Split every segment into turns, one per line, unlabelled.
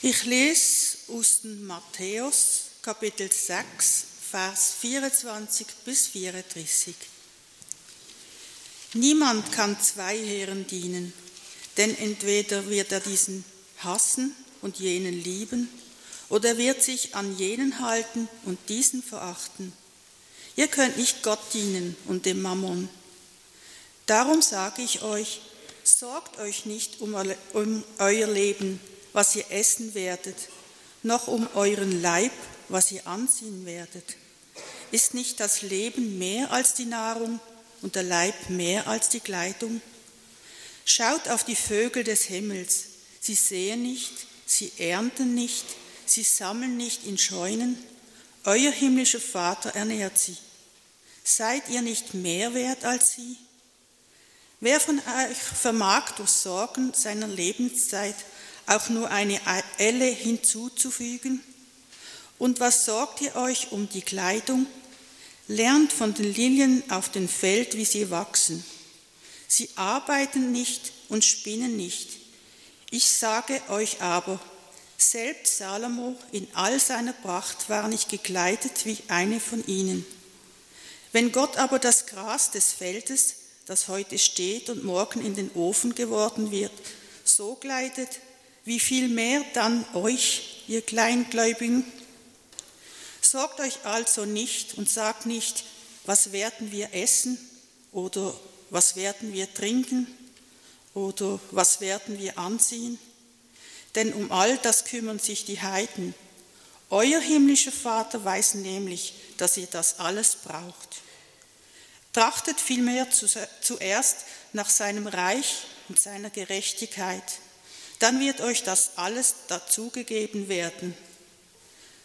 Ich lese aus dem Matthäus Kapitel 6, Vers 24 bis 34. Niemand kann zwei Herren dienen, denn entweder wird er diesen hassen und jenen lieben, oder wird sich an jenen halten und diesen verachten. Ihr könnt nicht Gott dienen und dem Mammon. Darum sage ich euch, sorgt euch nicht um euer Leben, was ihr essen werdet, noch um euren Leib, was ihr anziehen werdet. Ist nicht das Leben mehr als die Nahrung und der Leib mehr als die Kleidung? Schaut auf die Vögel des Himmels. Sie sehen nicht, sie ernten nicht, sie sammeln nicht in Scheunen. Euer himmlischer Vater ernährt sie. Seid ihr nicht mehr wert als sie? Wer von euch vermag durch Sorgen seiner Lebenszeit auch nur eine Elle hinzuzufügen? Und was sorgt ihr euch um die Kleidung? Lernt von den Lilien auf dem Feld, wie sie wachsen. Sie arbeiten nicht und spinnen nicht. Ich sage euch aber, selbst Salomo in all seiner Pracht war nicht gekleidet wie eine von ihnen. Wenn Gott aber das Gras des Feldes, das heute steht und morgen in den Ofen geworden wird, so kleidet, wie viel mehr dann euch, ihr Kleingläubigen? Sorgt euch also nicht und sagt nicht, was werden wir essen oder was werden wir trinken oder was werden wir anziehen? Denn um all das kümmern sich die Heiden. Euer himmlischer Vater weiß nämlich, dass ihr das alles braucht. Trachtet vielmehr zuerst nach seinem Reich und seiner Gerechtigkeit dann wird euch das alles dazugegeben werden.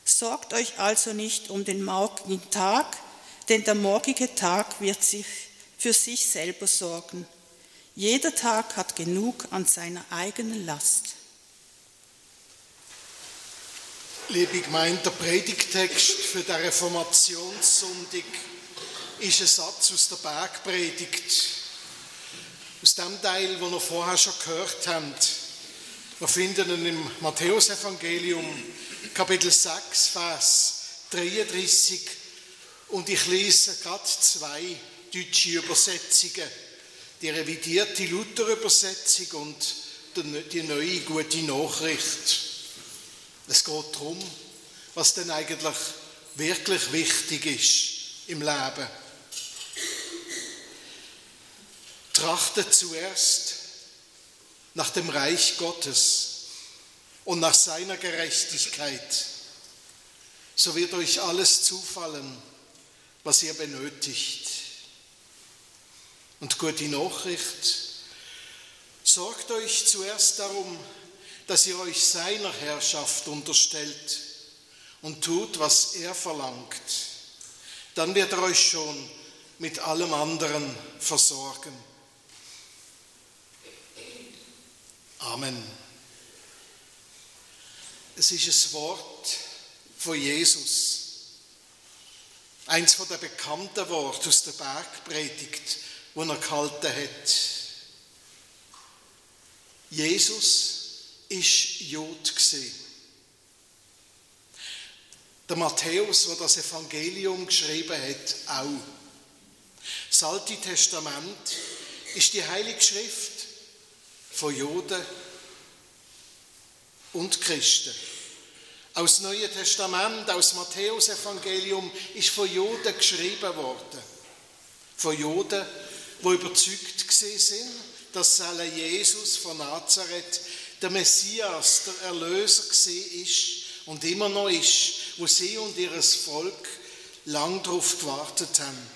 Sorgt euch also nicht um den morgigen Tag, denn der morgige Tag wird sich für sich selber sorgen. Jeder Tag hat genug an seiner eigenen Last.
Liebe Gemeinde, der Predigtext für den Reformationssonntag ist ein Satz aus der Bergpredigt, aus dem Teil, wo wir vorher schon gehört haben. Wir finden ihn im Matthäusevangelium, Kapitel 6, Vers 33. Und ich lese gerade zwei deutsche Übersetzungen. Die revidierte Luther-Übersetzung und die neue gute Nachricht. Es geht darum, was denn eigentlich wirklich wichtig ist im Leben. Trachtet zuerst nach dem Reich Gottes und nach seiner Gerechtigkeit, so wird euch alles zufallen, was ihr benötigt. Und gute Nachricht, sorgt euch zuerst darum, dass ihr euch seiner Herrschaft unterstellt und tut, was er verlangt. Dann wird er euch schon mit allem anderen versorgen. Amen. Es ist ein Wort von Jesus. Eins von der bekannten Worte aus der Bergpredigt, wo er gehalten hat. Jesus ist Jod gesehen. Der Matthäus, der das Evangelium geschrieben hat, auch. Das Alte Testament ist die Heilige Schrift von Juden und Christen. Aus dem Neuen Testament, aus Matthäus-Evangelium ist von Juden geschrieben worden. Von Juden, die überzeugt sind, dass Jesus von Nazareth der Messias, der Erlöser ist und immer noch ist, wo sie und ihr Volk lang darauf gewartet haben.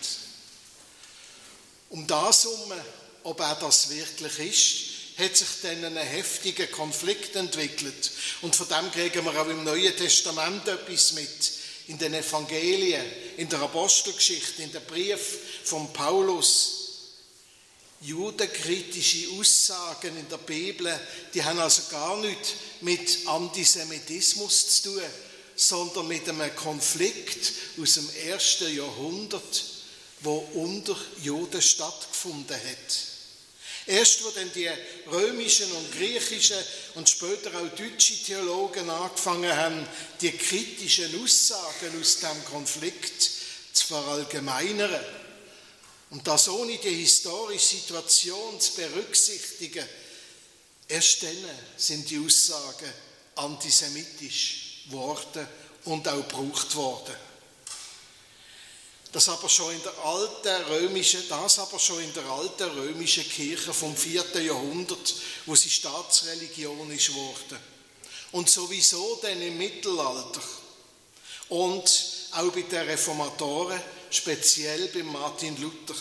Um das herum, ob er das wirklich ist, hat sich dann ein heftiger Konflikt entwickelt. Und von dem kriegen wir auch im Neuen Testament etwas mit. In den Evangelien, in der Apostelgeschichte, in den Brief von Paulus. Judenkritische Aussagen in der Bibel, die haben also gar nichts mit Antisemitismus zu tun, sondern mit einem Konflikt aus dem ersten Jahrhundert, wo unter Juden stattgefunden hat. Erst wo dann die römischen und griechischen und später auch deutsche Theologen angefangen haben, die kritischen Aussagen aus dem Konflikt zu verallgemeinern und das ohne die historische Situation zu berücksichtigen, erst dann sind die Aussagen antisemitisch geworden und auch gebraucht worden. Das aber schon in der alten römischen, das aber schon in der alten römischen Kirche vom 4. Jahrhundert, wo sie Staatsreligion ist worden. Und sowieso dann im Mittelalter. Und auch bei den Reformatoren, speziell bei Martin Luther.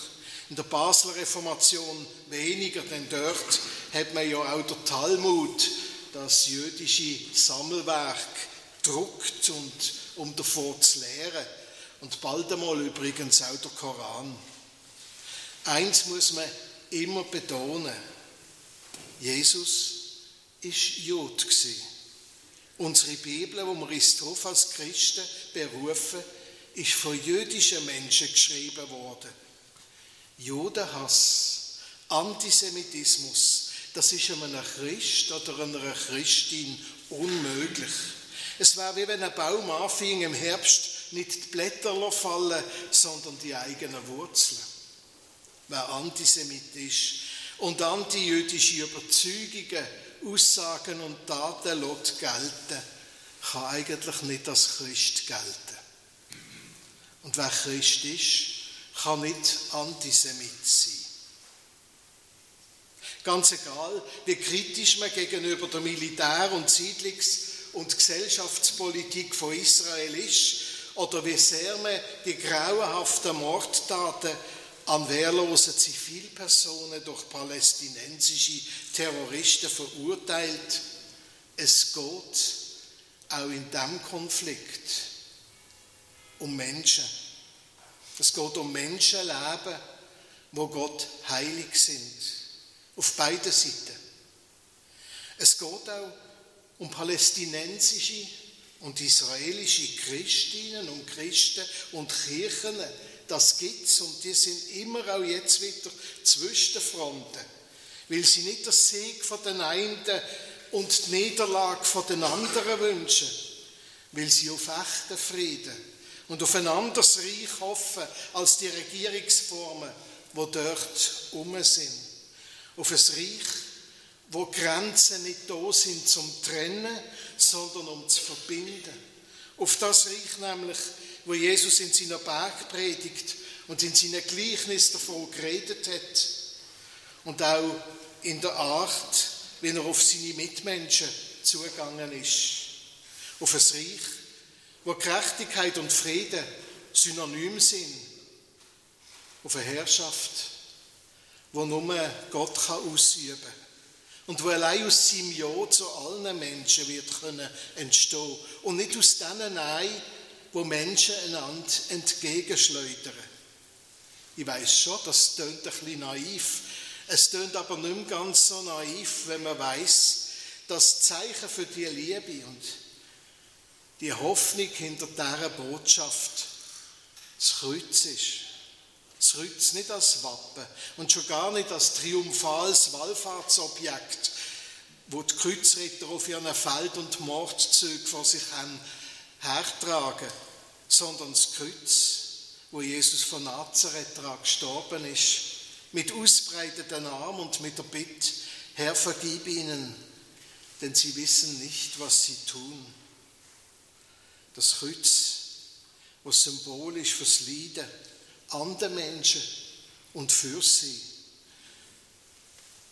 In der Basler Reformation weniger, denn dort hat man ja auch der Talmud, das jüdische Sammelwerk, druckt und um davor zu lehren und bald einmal übrigens auch der Koran. Eins muss man immer betonen. Jesus ist Jod gewesen. Unsere Bibel, wo wir uns drauf als Christen berufen, ist von jüdischen Menschen geschrieben worden. Judenhass, Antisemitismus, das ist einem Christ oder einer Christin unmöglich. Es wäre wie wenn ein Baum anfing im Herbst nicht die Blätter fallen, sondern die eigenen Wurzeln. Wer Antisemit ist und antijüdische Überzeugungen, Aussagen und Taten lässt gelten, kann eigentlich nicht als Christ gelten. Und wer Christ ist, kann nicht Antisemit sein. Ganz egal, wie kritisch man gegenüber der Militär- und Siedlungs- und Gesellschaftspolitik von Israel ist, oder wie sehr man die grauenhaften Mordtaten an wehrlosen Zivilpersonen durch palästinensische Terroristen verurteilt. Es geht auch in diesem Konflikt um Menschen. Es geht um Menschenleben, wo Gott heilig sind. Auf beiden Seiten. Es geht auch um palästinensische und israelische Christinnen und Christen und Kirchen, das gibt's und die sind immer auch jetzt wieder zwischen den Fronten, weil sie nicht den Sieg von den einen und die Niederlage von den anderen wünschen, weil sie auf echten Frieden und auf ein anderes Reich hoffen als die Regierungsformen, wo dort um sind. Auf ein Reich, wo Grenzen nicht da sind zum Trennen, sondern um zu verbinden. Auf das Reich nämlich, wo Jesus in seiner Bergpredigt und in seinem Gleichnis davon geredet hat und auch in der Art, wie er auf seine Mitmenschen zugegangen ist. Auf ein Reich, wo Gerechtigkeit und Frieden synonym sind. Auf eine Herrschaft, wo nur Gott kann ausüben kann und wo allein aus seinem Ja zu allen Menschen wird können entstehen und nicht aus denen Nein, wo Menschen einander entgegenschleudern. Ich weiß schon, das tönt ein bisschen naiv. Es tönt aber nicht mehr ganz so naiv, wenn man weiß, dass das Zeichen für die Liebe und die Hoffnung hinter dieser Botschaft das Kreuz ist. Das Kreuz nicht als Wappen und schon gar nicht als triumphales Wallfahrtsobjekt, wo die Kreuzritter auf ihren Feld- und Mordzügen vor sich haben, hertragen, sondern das Kreuz, wo Jesus von Nazareth daran gestorben ist, mit ausbreiteten Armen und mit der Bitte, Herr, vergib ihnen, denn sie wissen nicht, was sie tun. Das Kreuz, was symbolisch fürs Leiden, an den Menschen und für sie.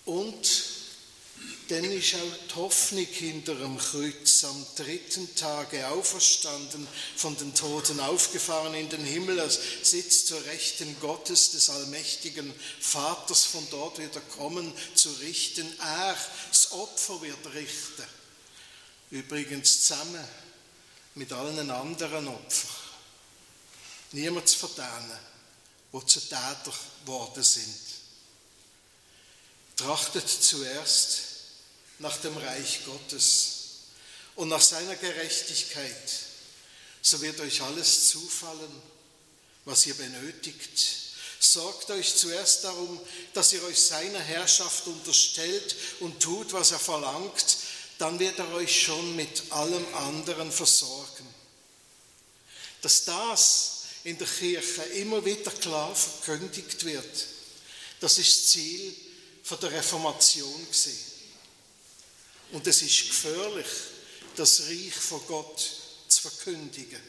Und dann ist auch die Hoffnung hinter dem Kreuz am dritten Tage auferstanden, von den Toten aufgefahren in den Himmel, er sitzt zur Rechten Gottes, des allmächtigen Vaters, von dort wird er kommen zu richten. Er, das Opfer, wird richten. Übrigens zusammen mit allen anderen Opfern. Niemand zu verdammen wo zu Täter geworden sind. Trachtet zuerst nach dem Reich Gottes und nach seiner Gerechtigkeit, so wird euch alles zufallen, was ihr benötigt. Sorgt euch zuerst darum, dass ihr euch seiner Herrschaft unterstellt und tut, was er verlangt, dann wird er euch schon mit allem anderen versorgen. Dass das in der Kirche immer wieder klar verkündigt wird, das ist das Ziel der Reformation. Und es ist gefährlich, das Reich von Gott zu verkündigen,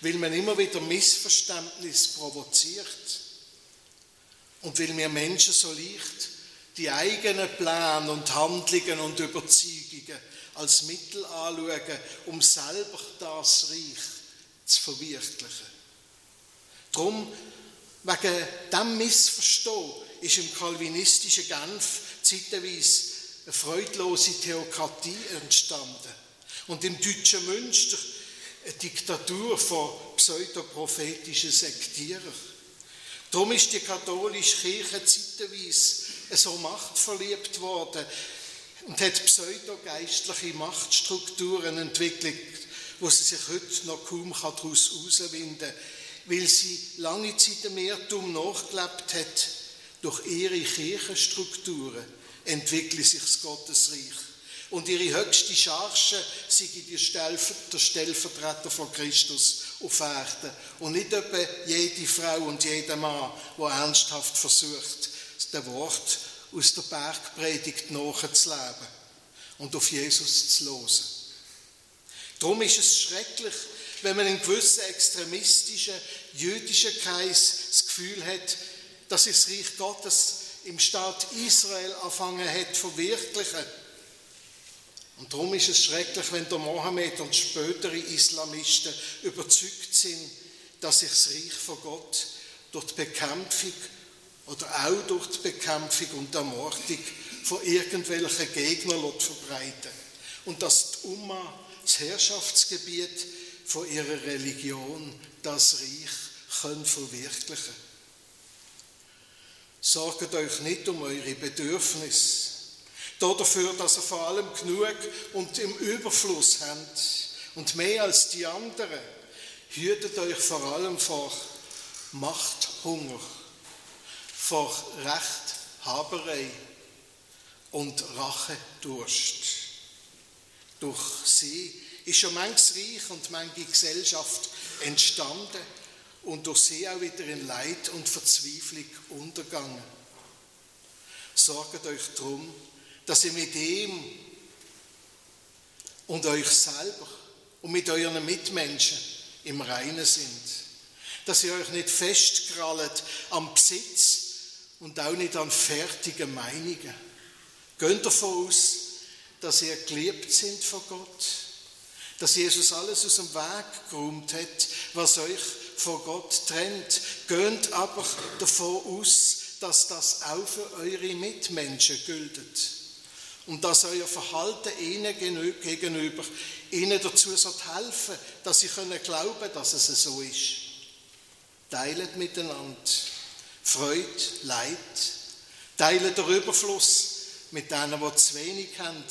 weil man immer wieder Missverständnis provoziert und weil wir Menschen so leicht die eigenen Pläne und Handlungen und Überzeugungen als Mittel anschauen, um selber das Reich zu verwirklichen. Darum, wegen diesem Missverstehen, ist im kalvinistischen Genf zeitweise eine freudlose Theokratie entstanden. Und im deutschen Münster eine Diktatur von pseudoprophetischen Sektierern. Darum ist die katholische Kirche zeitweise so machtverliebt worden und hat pseudogeistliche Machtstrukturen entwickelt, wo sie sich heute noch kaum daraus herauswinden kann, weil sie lange Zeit dem Irrtum nachgelebt hat, durch ihre Kirchenstrukturen entwickle sich das Gottesreich. Und ihre höchste Charge sei der Stellvertreter von Christus auf Erden. Und nicht etwa jede Frau und jeder Mann, der ernsthaft versucht, das Wort aus der Bergpredigt nachzuleben und auf Jesus zu hören. Darum ist es schrecklich, wenn man in gewissen extremistischen jüdischen Kreis das Gefühl hat, dass sich das Reich Gottes im Staat Israel anfangen hat verwirklichen. Und darum ist es schrecklich, wenn der Mohammed und spätere Islamisten überzeugt sind, dass sich das Reich von Gott durch die Bekämpfung oder auch durch die Bekämpfung und Ermordung von irgendwelchen Gegnern verbreiten und dass die Umma das Herrschaftsgebiet von ihrer Religion, das Reich, können verwirklichen. Sorgt euch nicht um eure Bedürfnisse, dafür, dass ihr vor allem genug und im Überfluss habt und mehr als die anderen. Hütet euch vor allem vor Machthunger, vor Rechthaberei und Rachedurst. Durch sie ist schon manches Reich und manche Gesellschaft entstanden und durch sie auch wieder in Leid und Verzweiflung untergegangen. Sorgt euch darum, dass ihr mit ihm und euch selber und mit euren Mitmenschen im Reinen sind. Dass ihr euch nicht festkrallt am Besitz und auch nicht an fertigen Meinungen. Geht davon aus, dass ihr geliebt sind von Gott dass Jesus alles aus dem Weg geräumt hat, was euch von Gott trennt. Geht aber davon aus, dass das auch für eure Mitmenschen gilt. Und dass euer Verhalten ihnen gegenüber ihnen dazu helfen dass sie können glauben, dass es so ist. Teilet miteinander Freude, Leid. Teilet den Überfluss mit denen, die zu wenig haben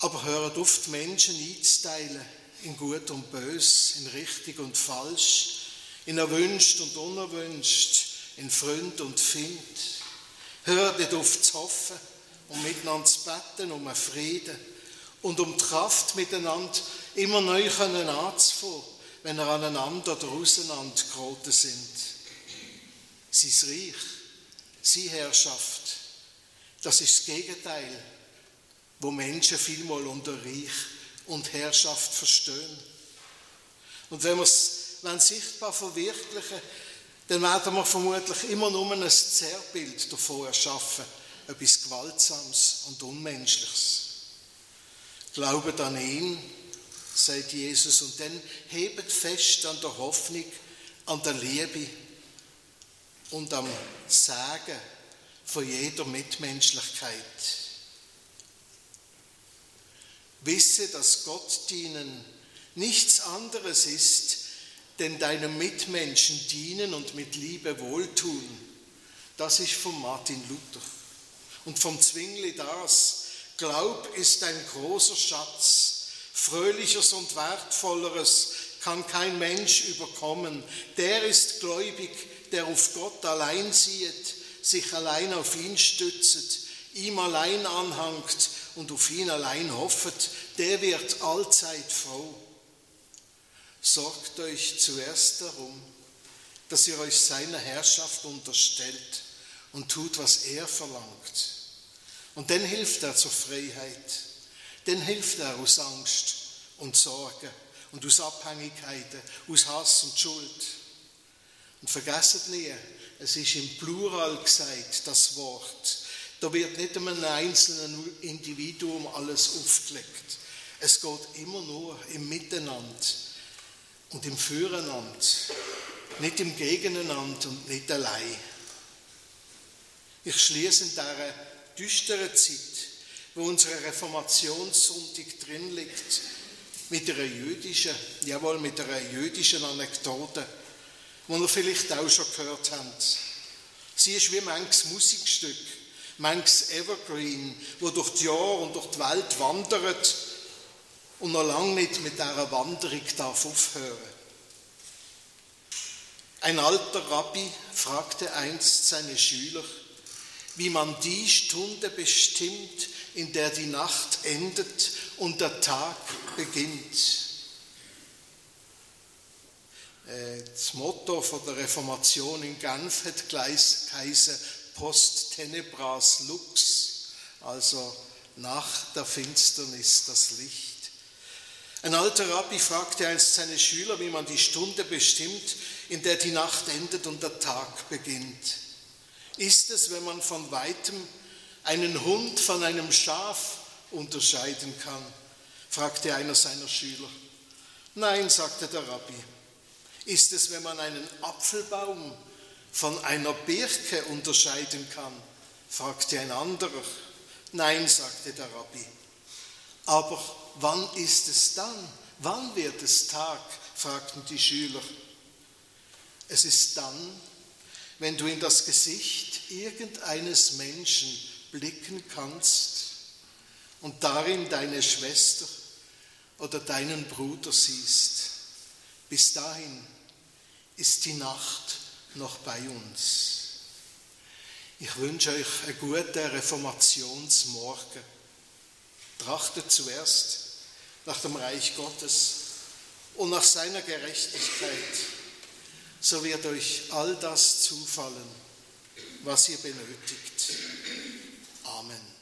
aber auf, die Menschen einzuteilen in Gut und Bös, in Richtig und Falsch, in Erwünscht und Unerwünscht, in Freund und Find. Hört nicht auf zu hoffen, um miteinander zu beten, um einen Frieden und um die Kraft miteinander immer neu können anzufangen, wenn er aneinander oder auseinander geraten sind. Sein Reich, seine Herrschaft, das ist das Gegenteil wo Menschen vielmal unter Reich und Herrschaft verstehen. Und wenn wir es sichtbar verwirklichen, dann werden wir vermutlich immer nur ein Zerrbild davon erschaffen, etwas Gewaltsames und Unmenschliches. Glaubet an ihn, sagt Jesus, und dann hebt fest an der Hoffnung, an der Liebe und am Sagen von jeder Mitmenschlichkeit. Wisse, dass Gott dienen nichts anderes ist, denn deinem Mitmenschen dienen und mit Liebe wohltun. Das ist von Martin Luther. Und vom Zwingli das, Glaub ist ein großer Schatz, fröhliches und wertvolleres kann kein Mensch überkommen. Der ist gläubig, der auf Gott allein sieht, sich allein auf ihn stützt, ihm allein anhangt und auf ihn allein hoffet, der wird allzeit froh. Sorgt euch zuerst darum, dass ihr euch seiner Herrschaft unterstellt und tut, was er verlangt. Und dann hilft er zur Freiheit. Dann hilft er aus Angst und Sorge und aus Abhängigkeiten, aus Hass und Schuld. Und vergesst nie, es ist im Plural gesagt, das Wort. Da wird nicht einem einzelnen Individuum alles aufgelegt. Es geht immer nur im Miteinander und im Füreinander, nicht im Gegeneinander und nicht allein. Ich schließe in dieser düsteren Zeit, wo unsere Reformationssonntag drin liegt, mit einer jüdischen, jawohl, mit einer jüdischen Anekdote, die ihr vielleicht auch schon gehört habt. Sie ist wie manches Musikstück, manches Evergreen, wo durch die Jahre und durch die Welt wandert und noch lange nicht mit dieser Wanderung darf aufhören. Ein alter Rabbi fragte einst seine Schüler, wie man die Stunde bestimmt, in der die Nacht endet und der Tag beginnt. Äh, das Motto von der Reformation in Genf hat geheißen Post tenebras lux, also nach der Finsternis das Licht. Ein alter Rabbi fragte einst seine Schüler, wie man die Stunde bestimmt, in der die Nacht endet und der Tag beginnt. Ist es, wenn man von weitem einen Hund von einem Schaf unterscheiden kann? fragte einer seiner Schüler. Nein, sagte der Rabbi. Ist es, wenn man einen Apfelbaum von einer Birke unterscheiden kann? fragte ein anderer. Nein, sagte der Rabbi. Aber wann ist es dann? Wann wird es Tag? fragten die Schüler. Es ist dann, wenn du in das Gesicht irgendeines Menschen blicken kannst und darin deine Schwester oder deinen Bruder siehst. Bis dahin ist die Nacht noch bei uns. Ich wünsche euch einen guten Reformationsmorgen. Trachtet zuerst nach dem Reich Gottes und nach seiner Gerechtigkeit, so wird euch all das zufallen, was ihr benötigt. Amen.